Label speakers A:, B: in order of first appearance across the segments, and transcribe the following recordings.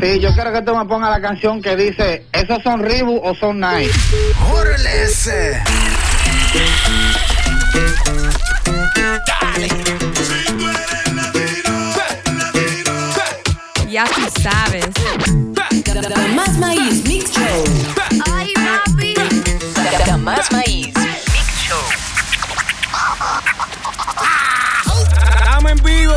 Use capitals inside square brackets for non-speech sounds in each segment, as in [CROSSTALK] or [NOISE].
A: Sí, yo quiero que tú me pongas la canción que dice, ¿esos son Reebok o son Nike?
B: ¡Órale ese!
C: Ya tú sabes.
D: Más Maíz Mix Show.
E: Ay, papi.
D: Más Maíz Mix Show.
F: Estamos en vivo.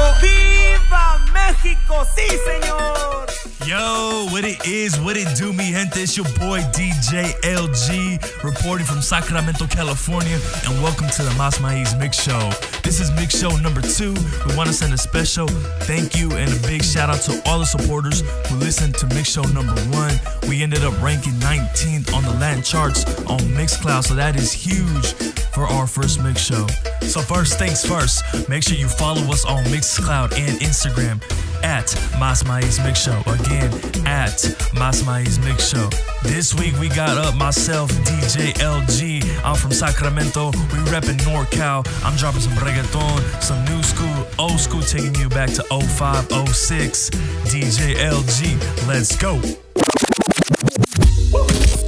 F: ¡Viva ¡Sí, señor!
G: Yo, what it is, what it do, me gente? It's your boy DJ LG reporting from Sacramento, California, and welcome to the Mas Maiz Mix Show. This is Mix Show number two. We want to send a special thank you and a big shout out to all the supporters who listened to Mix Show number one. We ended up ranking 19th on the Latin charts on Mixcloud, so that is huge for our first Mix Show. So first things first, make sure you follow us on Mixcloud and Instagram at Mas Maiz Mix Show. Again, at Mas Maiz Mix Show. This week we got up myself, DJ LG. I'm from Sacramento. We reppin' NorCal. I'm dropping some reggaeton, some new school, old school, taking you back to 05, 06. DJ LG, let's go.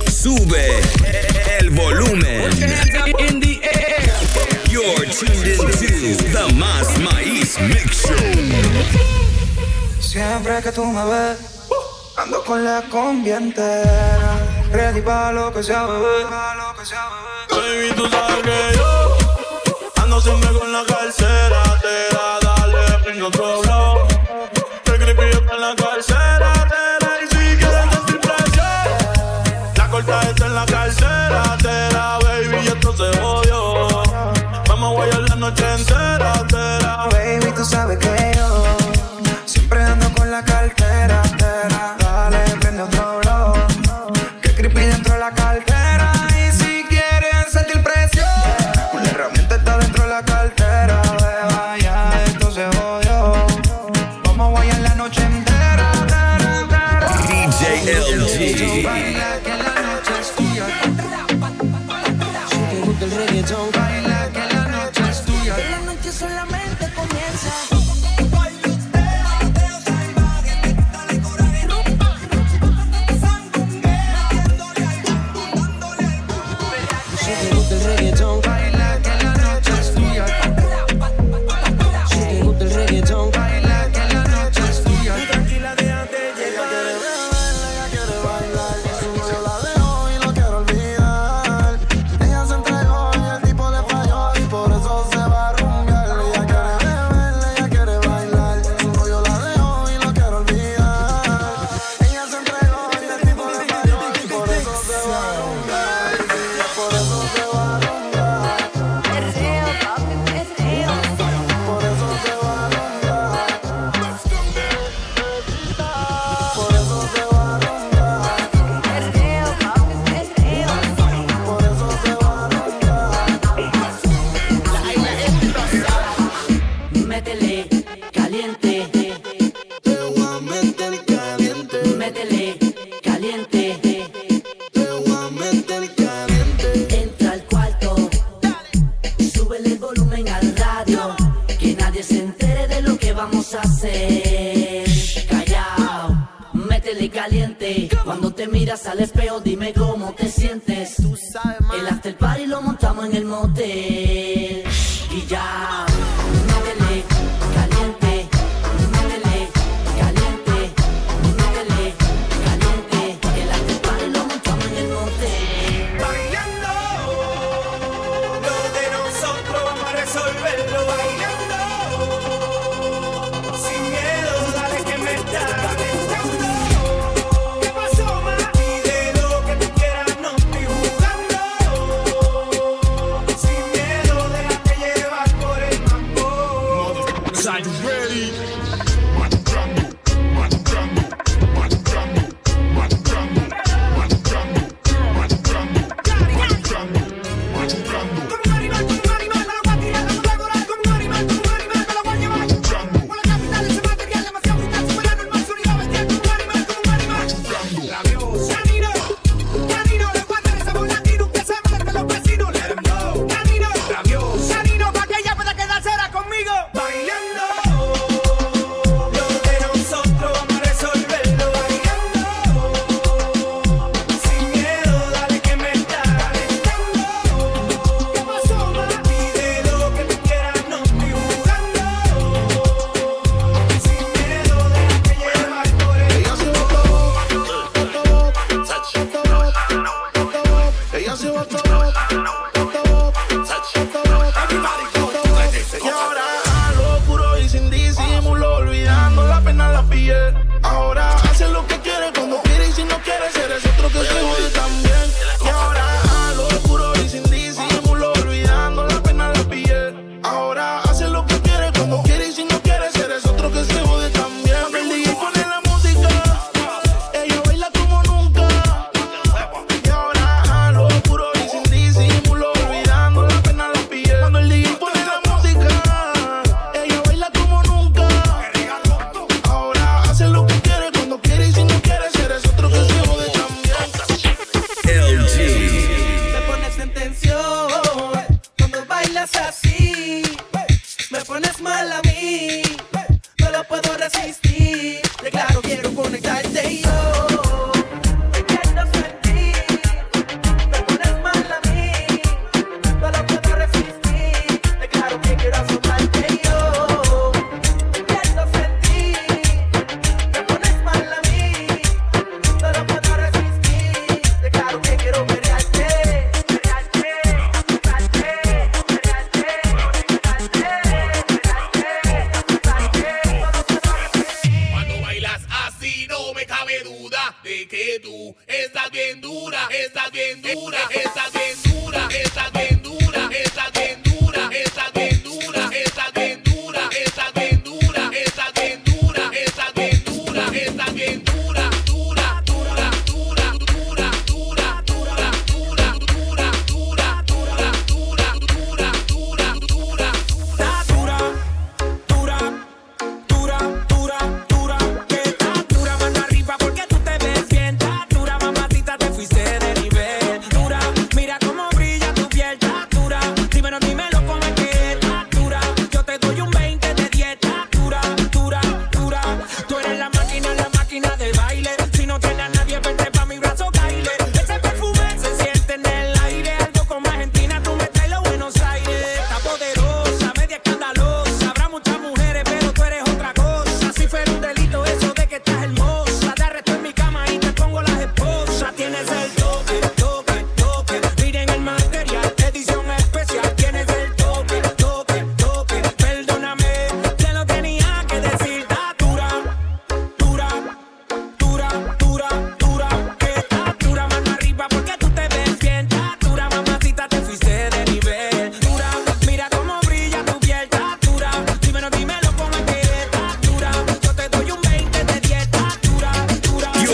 B: Sube el volumen.
F: In the air.
B: You're tuned into the Más Maíz Mix Show.
H: Siempre que tú me ves, ando con la combi entera. Ready pa' lo que sea, bebé.
I: Baby, tú sabes que yo ando siempre con la carcera. Te da, dale, prende otro. Te creepy en la carcera. Y si quieres sentir presión, la corta está en la carcera. Te da, baby, esto se jodió. Vamos a guayar la noche entera. Te da,
H: Baby, tú sabes que
C: mala.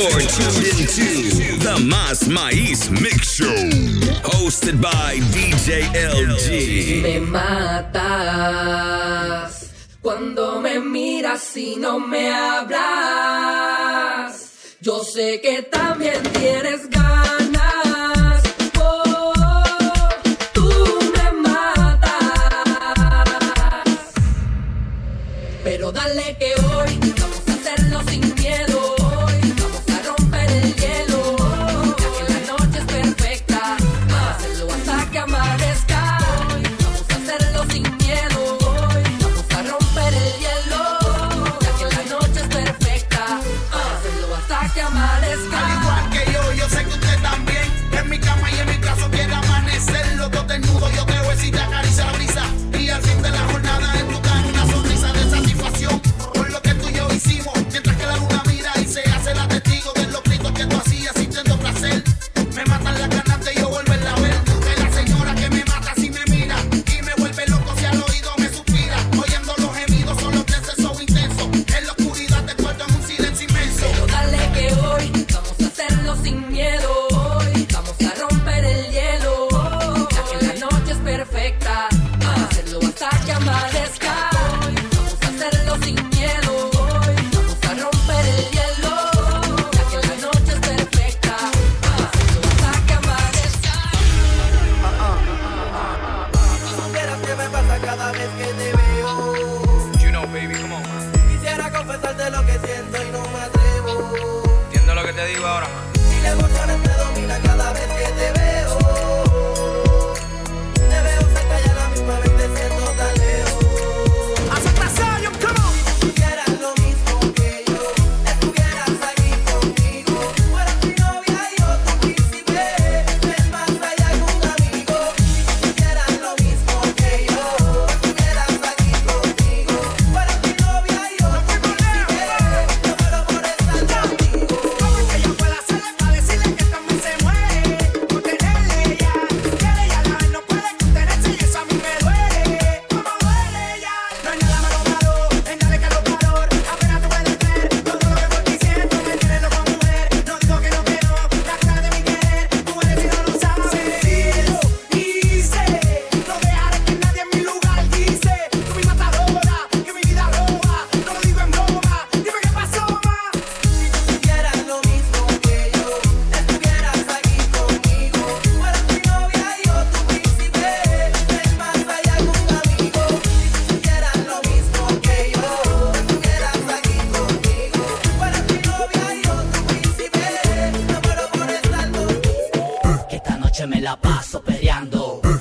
B: You're tuned into the Mas Maíz Mix Show, hosted by DJ LG.
D: Me matas cuando me miras y no me hablas. Yo sé que también tienes ganas.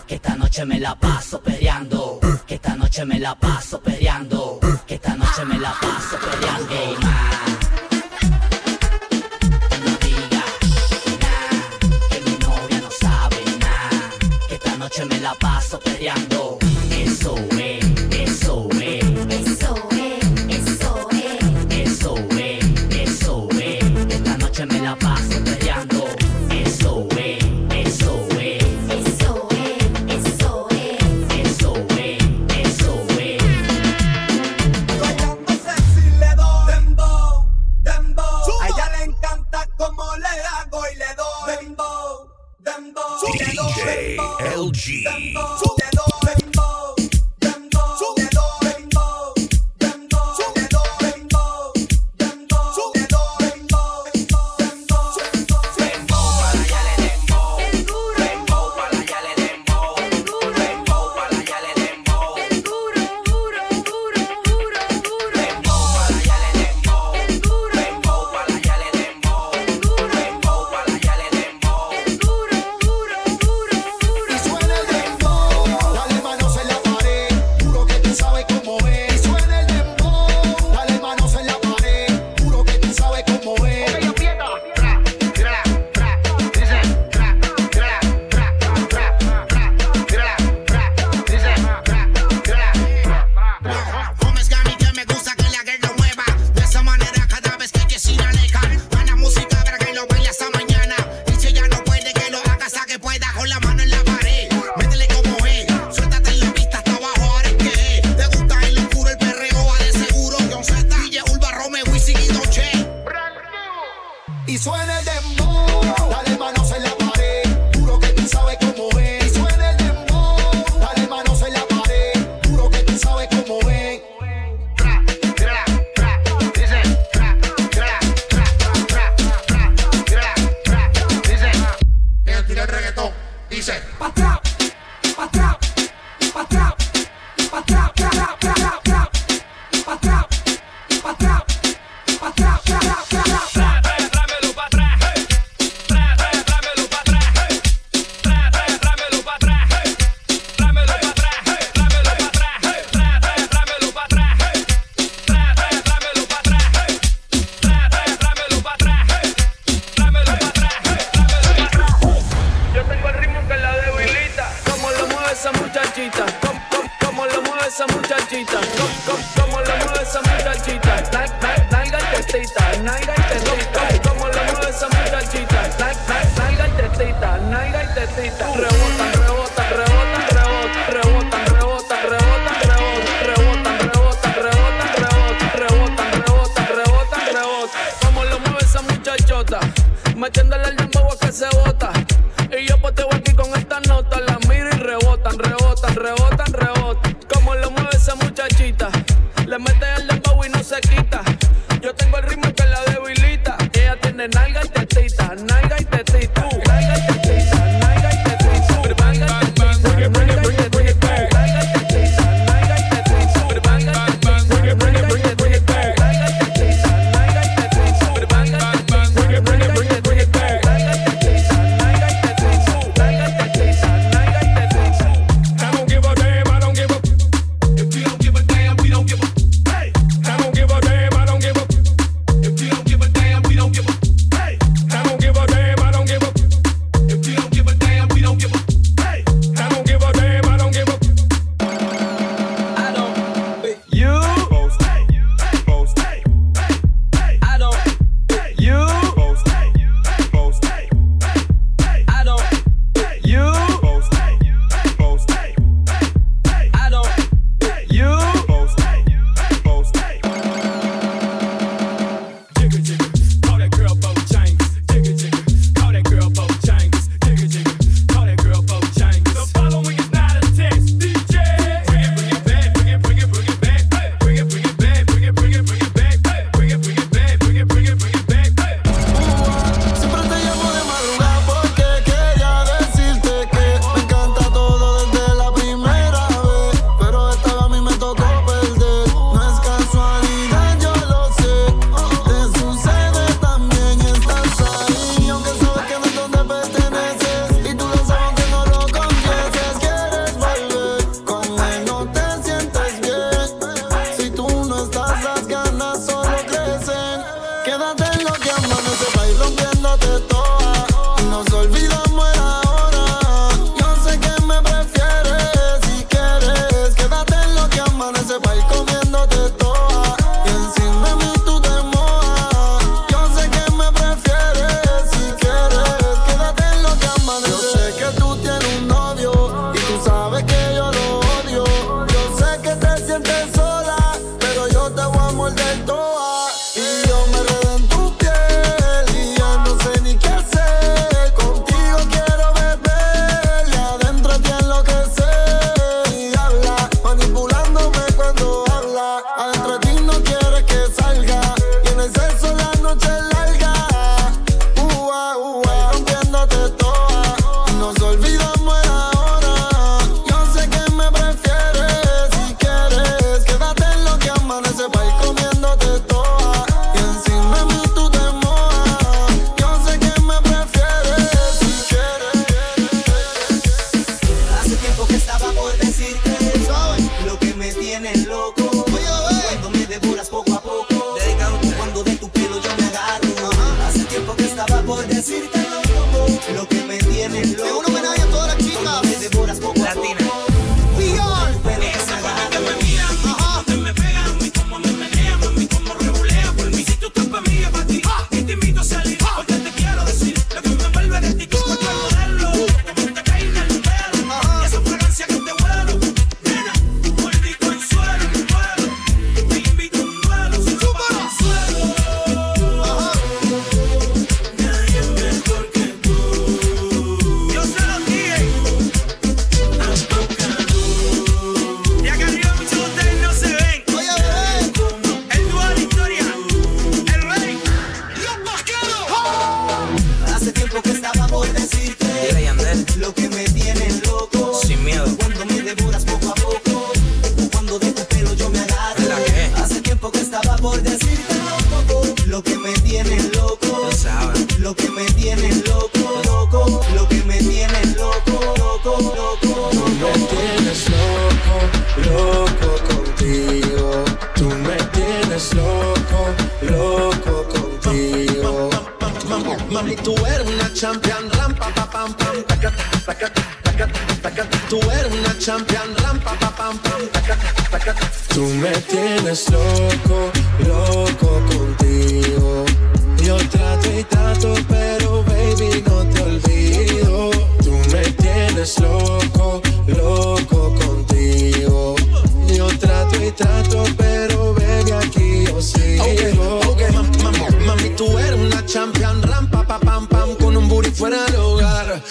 D: que esta noche me la paso peleando, que esta noche me la paso peleando, que esta noche me la paso
J: So. lo que
K: me tienes loco. un homenaje a toda la Tú eres una champion, rampa, pa, pam, pam. Tú me
L: tienes loco, loco contigo. Yo trato y trato, pero baby, no te olvido.
K: Tú me tienes loco, loco contigo. Yo trato y trato, pero baby, aquí yo sigo. Okay, okay. Mami, mami, tú eres una champion, rampa, pa, pam, pam, con un booty fuera de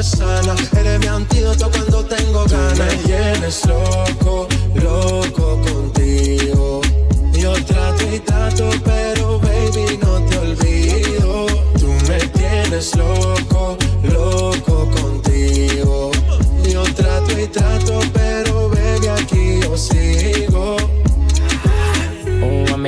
L: Eres mi antídoto cuando tengo ganas. Me tienes loco, loco contigo. Yo trato y trato, pero baby, no te olvido. Tú me tienes loco, loco contigo. Yo trato y trato, pero baby, aquí yo sigo.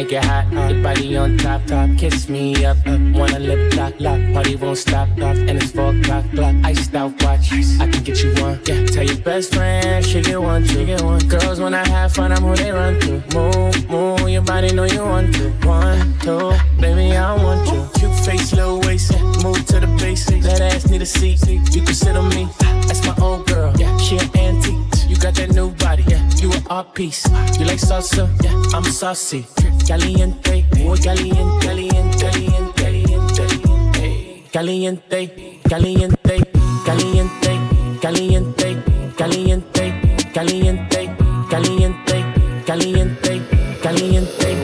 M: Make it hot. Your body on top, top. Kiss me up, up. Wanna lip lock, lock. Party won't stop, stop. And it's four o'clock, clock. Iced out watch. I can get you one. Yeah, tell your best friend she get one, she get one. Girls when I have fun, I'm who they run to. Move, move. Your body know you want to. One, two, baby, I want you. Cute face, little waist. Move to the basics. That ass need a seat. You can sit on me. That's my old girl. Yeah, she an antique. You got that new art piece. You like salsa? Yeah, I'm saucy. Caliente, muy caliente, caliente, caliente, caliente, caliente, caliente, caliente, caliente, caliente, caliente, caliente, caliente.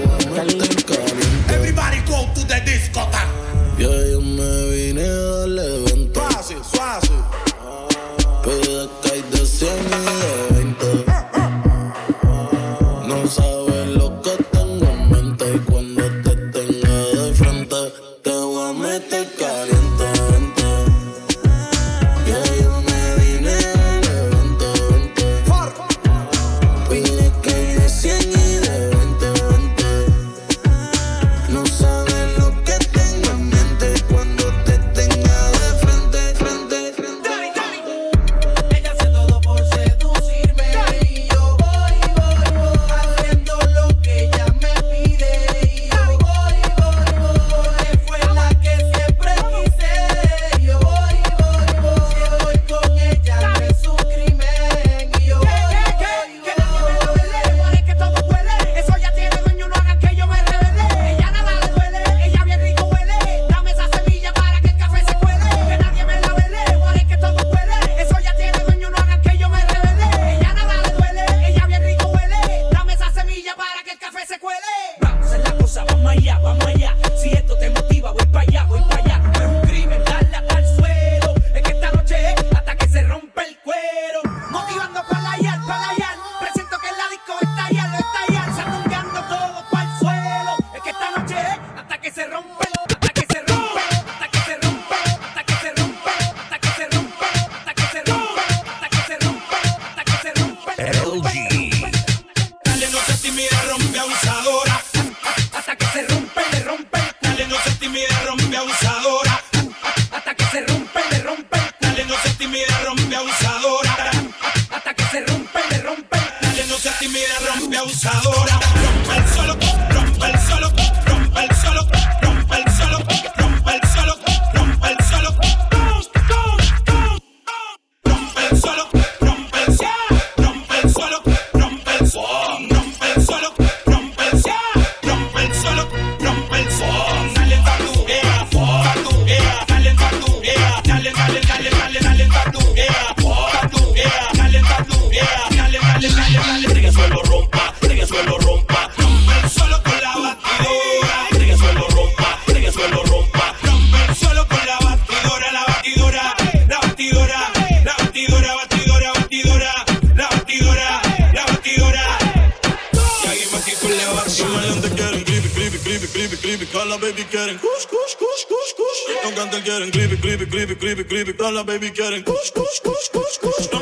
I: Kush, kush, kush. Los cantantes quieren creepy, creepy, creepy, creepy, creepy. Todas las baby quieren kush, kush, kush, kush, kush.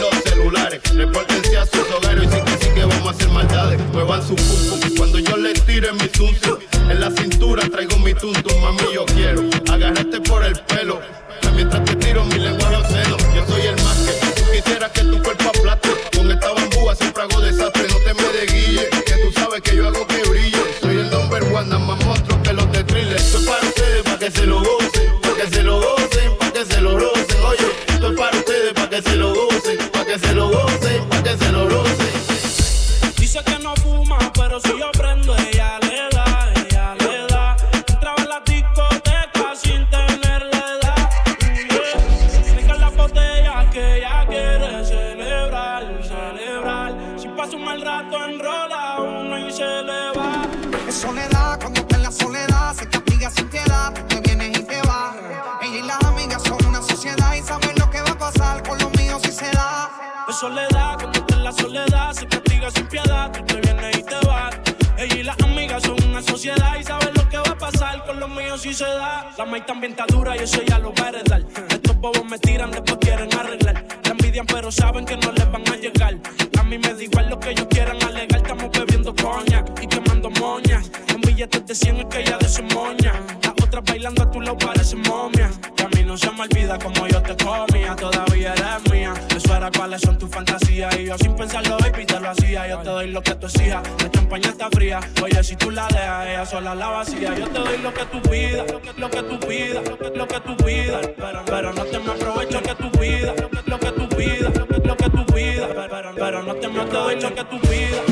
I: los celulares. Repórtense a sus hogares y sí que sí que vamos a hacer maldades. Muevan
N: su pum cuando yo les tire mi tuntum. En la cintura traigo mi tuntum, mami yo quiero agarrarte por el pelo. Mientras
F: sociedad se
O: castiga sin piedad. Tú te vienes y te vas. Ella y las amigas son una sociedad y saben lo que va a pasar con los míos si se da. La maíz también está dura y eso ya lo va a heredar. Estos bobos me tiran, después quieren arreglar. La envidian, pero saben que no les van a llegar. A mí me da igual lo que ellos quieran alegar. Estamos bebiendo coña y quemando moñas. Con billetes de 100 es que ya de su moña. Las otras bailando a tu lado parecen momias. Y a mí no se me olvida como yo te comía toda cuáles son tus fantasías. Y yo sin pensarlo, baby, te lo hacía. Yo te doy lo que tú exijas. La champaña está fría. Oye, si tú la dejas, ella sola la vacía. Yo te doy lo que tú pidas, lo que tú pidas, lo que tú pidas. Pero, pero no te me aprovecho que tú pidas, lo que tú pidas, lo que tú pidas. Pero, pero no te me aprovecho que tú pidas.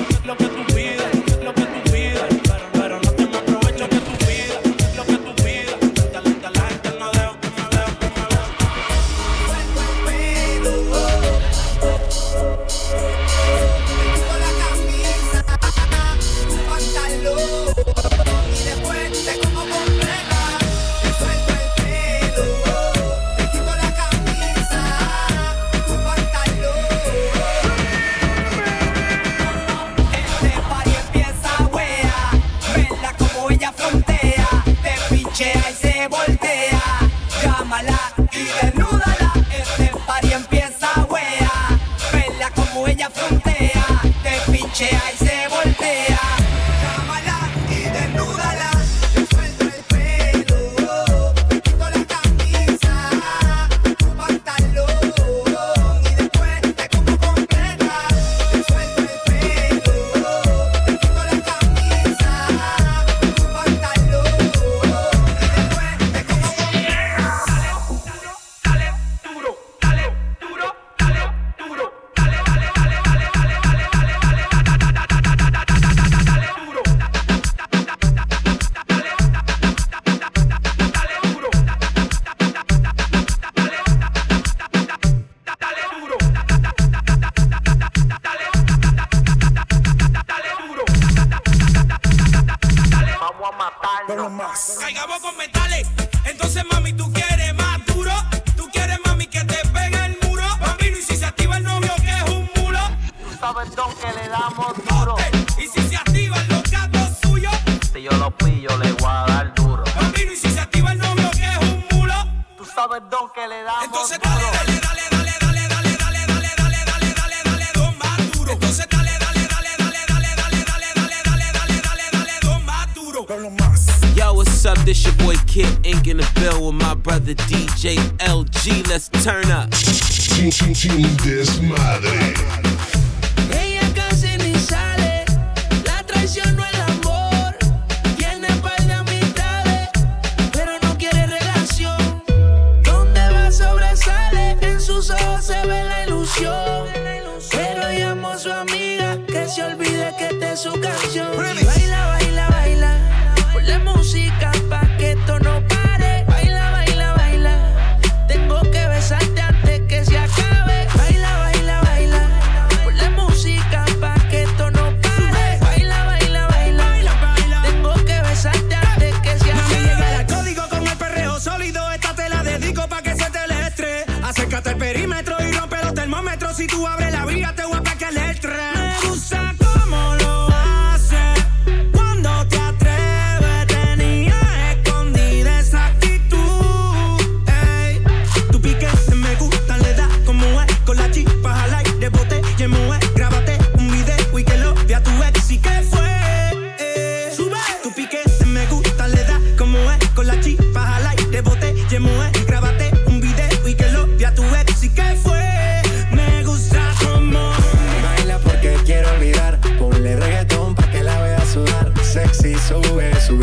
P: su canción.
L: Remix.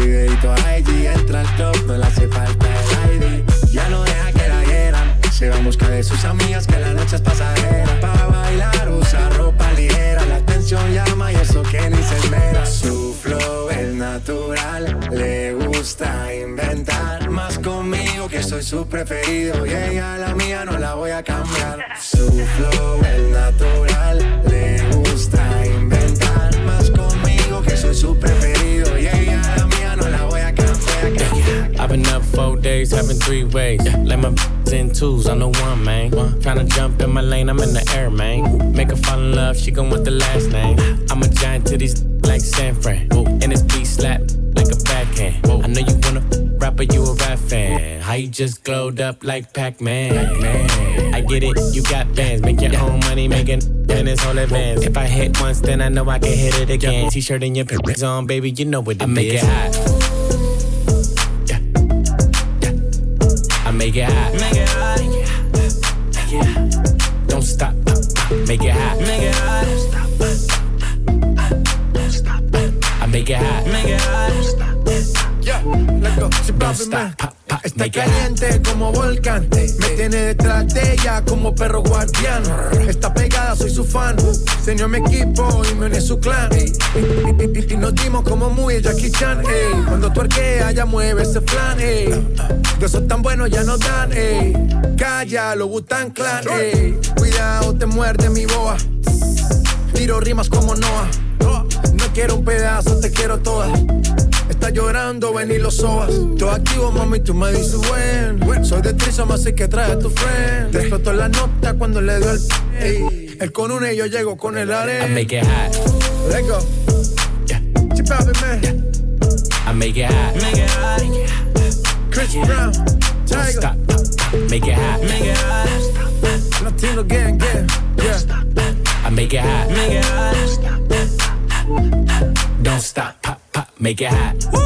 L: Videito a IG, entra al club, no le hace falta el ID. Ya no deja que la hieran, se va en busca de sus amigas que la noche es pasajera. Para bailar usa ropa ligera, la atención llama y eso que ni se esmera. Su flow es natural, le gusta inventar más conmigo que soy su preferido y ella la mía no la voy a cambiar. Su flow es natural,
C: four days, having three ways. Like my [LAUGHS] in twos, I'm the one, man. Tryna jump in my lane, I'm in the air, man. Make her fall in love, she gon' want the last name. I'm a giant to these [LAUGHS] like San Fran. And this beat slap like a backhand. I know you wanna [LAUGHS] rapper, you a rap fan. How you just glowed up like Pac-Man? Man, I get it, you got bands. Make your own money, making and it's all advance. If I hit once, then I know I can hit it again. T-shirt and your pants on, baby, you know what it I make it hot. Make it hot. Make it hot. Make it hot. Don't stop. Make it hot. Make it hot. I make it hot. Make it hot.
Q: Yeah, let's go. Si
C: Don't stop.
Q: Está
C: Make it hot.
Q: caliente como volcán. Me tiene detrás de ella como perro guardián. Está pegada, soy su fan. Se unió a mi equipo y me uní a su clan. Y, nos dimos como muy Jackie Chan. ey. Cuando tuerquea, ya mueve ese flan. ey. De esos tan buenos ya nos dan. ey. Calla, lo Butan Clan. ey. Cuidado, te muerde mi boa. Tiro rimas como Noah. No quiero un pedazo, te quiero toda. Está llorando, ven y lo sobas. Todo activo, mami, tú me dices buen. Soy de Trisom, así que trae a tu friend. Te explotó la nota cuando le dio el. Ey. Él con una y yo llego con el
C: I
Q: arena.
C: make it hot.
Q: Let's go. Chip out, man.
C: I make it hot. Make it hot.
Q: Chris Brown.
C: Don't
Q: Tiger.
C: stop. Make it hot. Make it hot.
Q: Latino gang, gang. Yeah.
C: I make it hot. Make it hot. Don't stop. Pop, pop. Make it hot. Woo!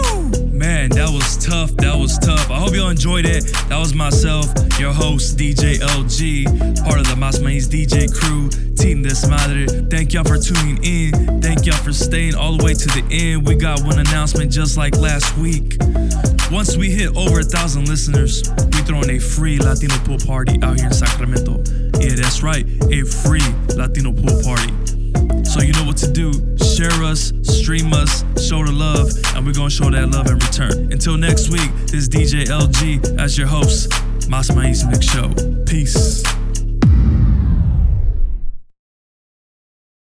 G: Man, that was tough. That was tough. I hope y'all enjoyed it. That was myself, your host, DJ LG, part of the Mas Maíz DJ crew, Team Desmadre. Thank y'all for tuning in. Thank y'all for staying all the way to the end. We got one announcement just like last week. Once we hit over a thousand listeners, we throwing a free Latino pool party out here in Sacramento. Yeah, that's right, a free Latino pool party. So you know what to do. Share us, stream us, show the love, and we're gonna show that love in return. Until next week, this is DJ LG as your host, Mas Maíz Mix Show. Peace.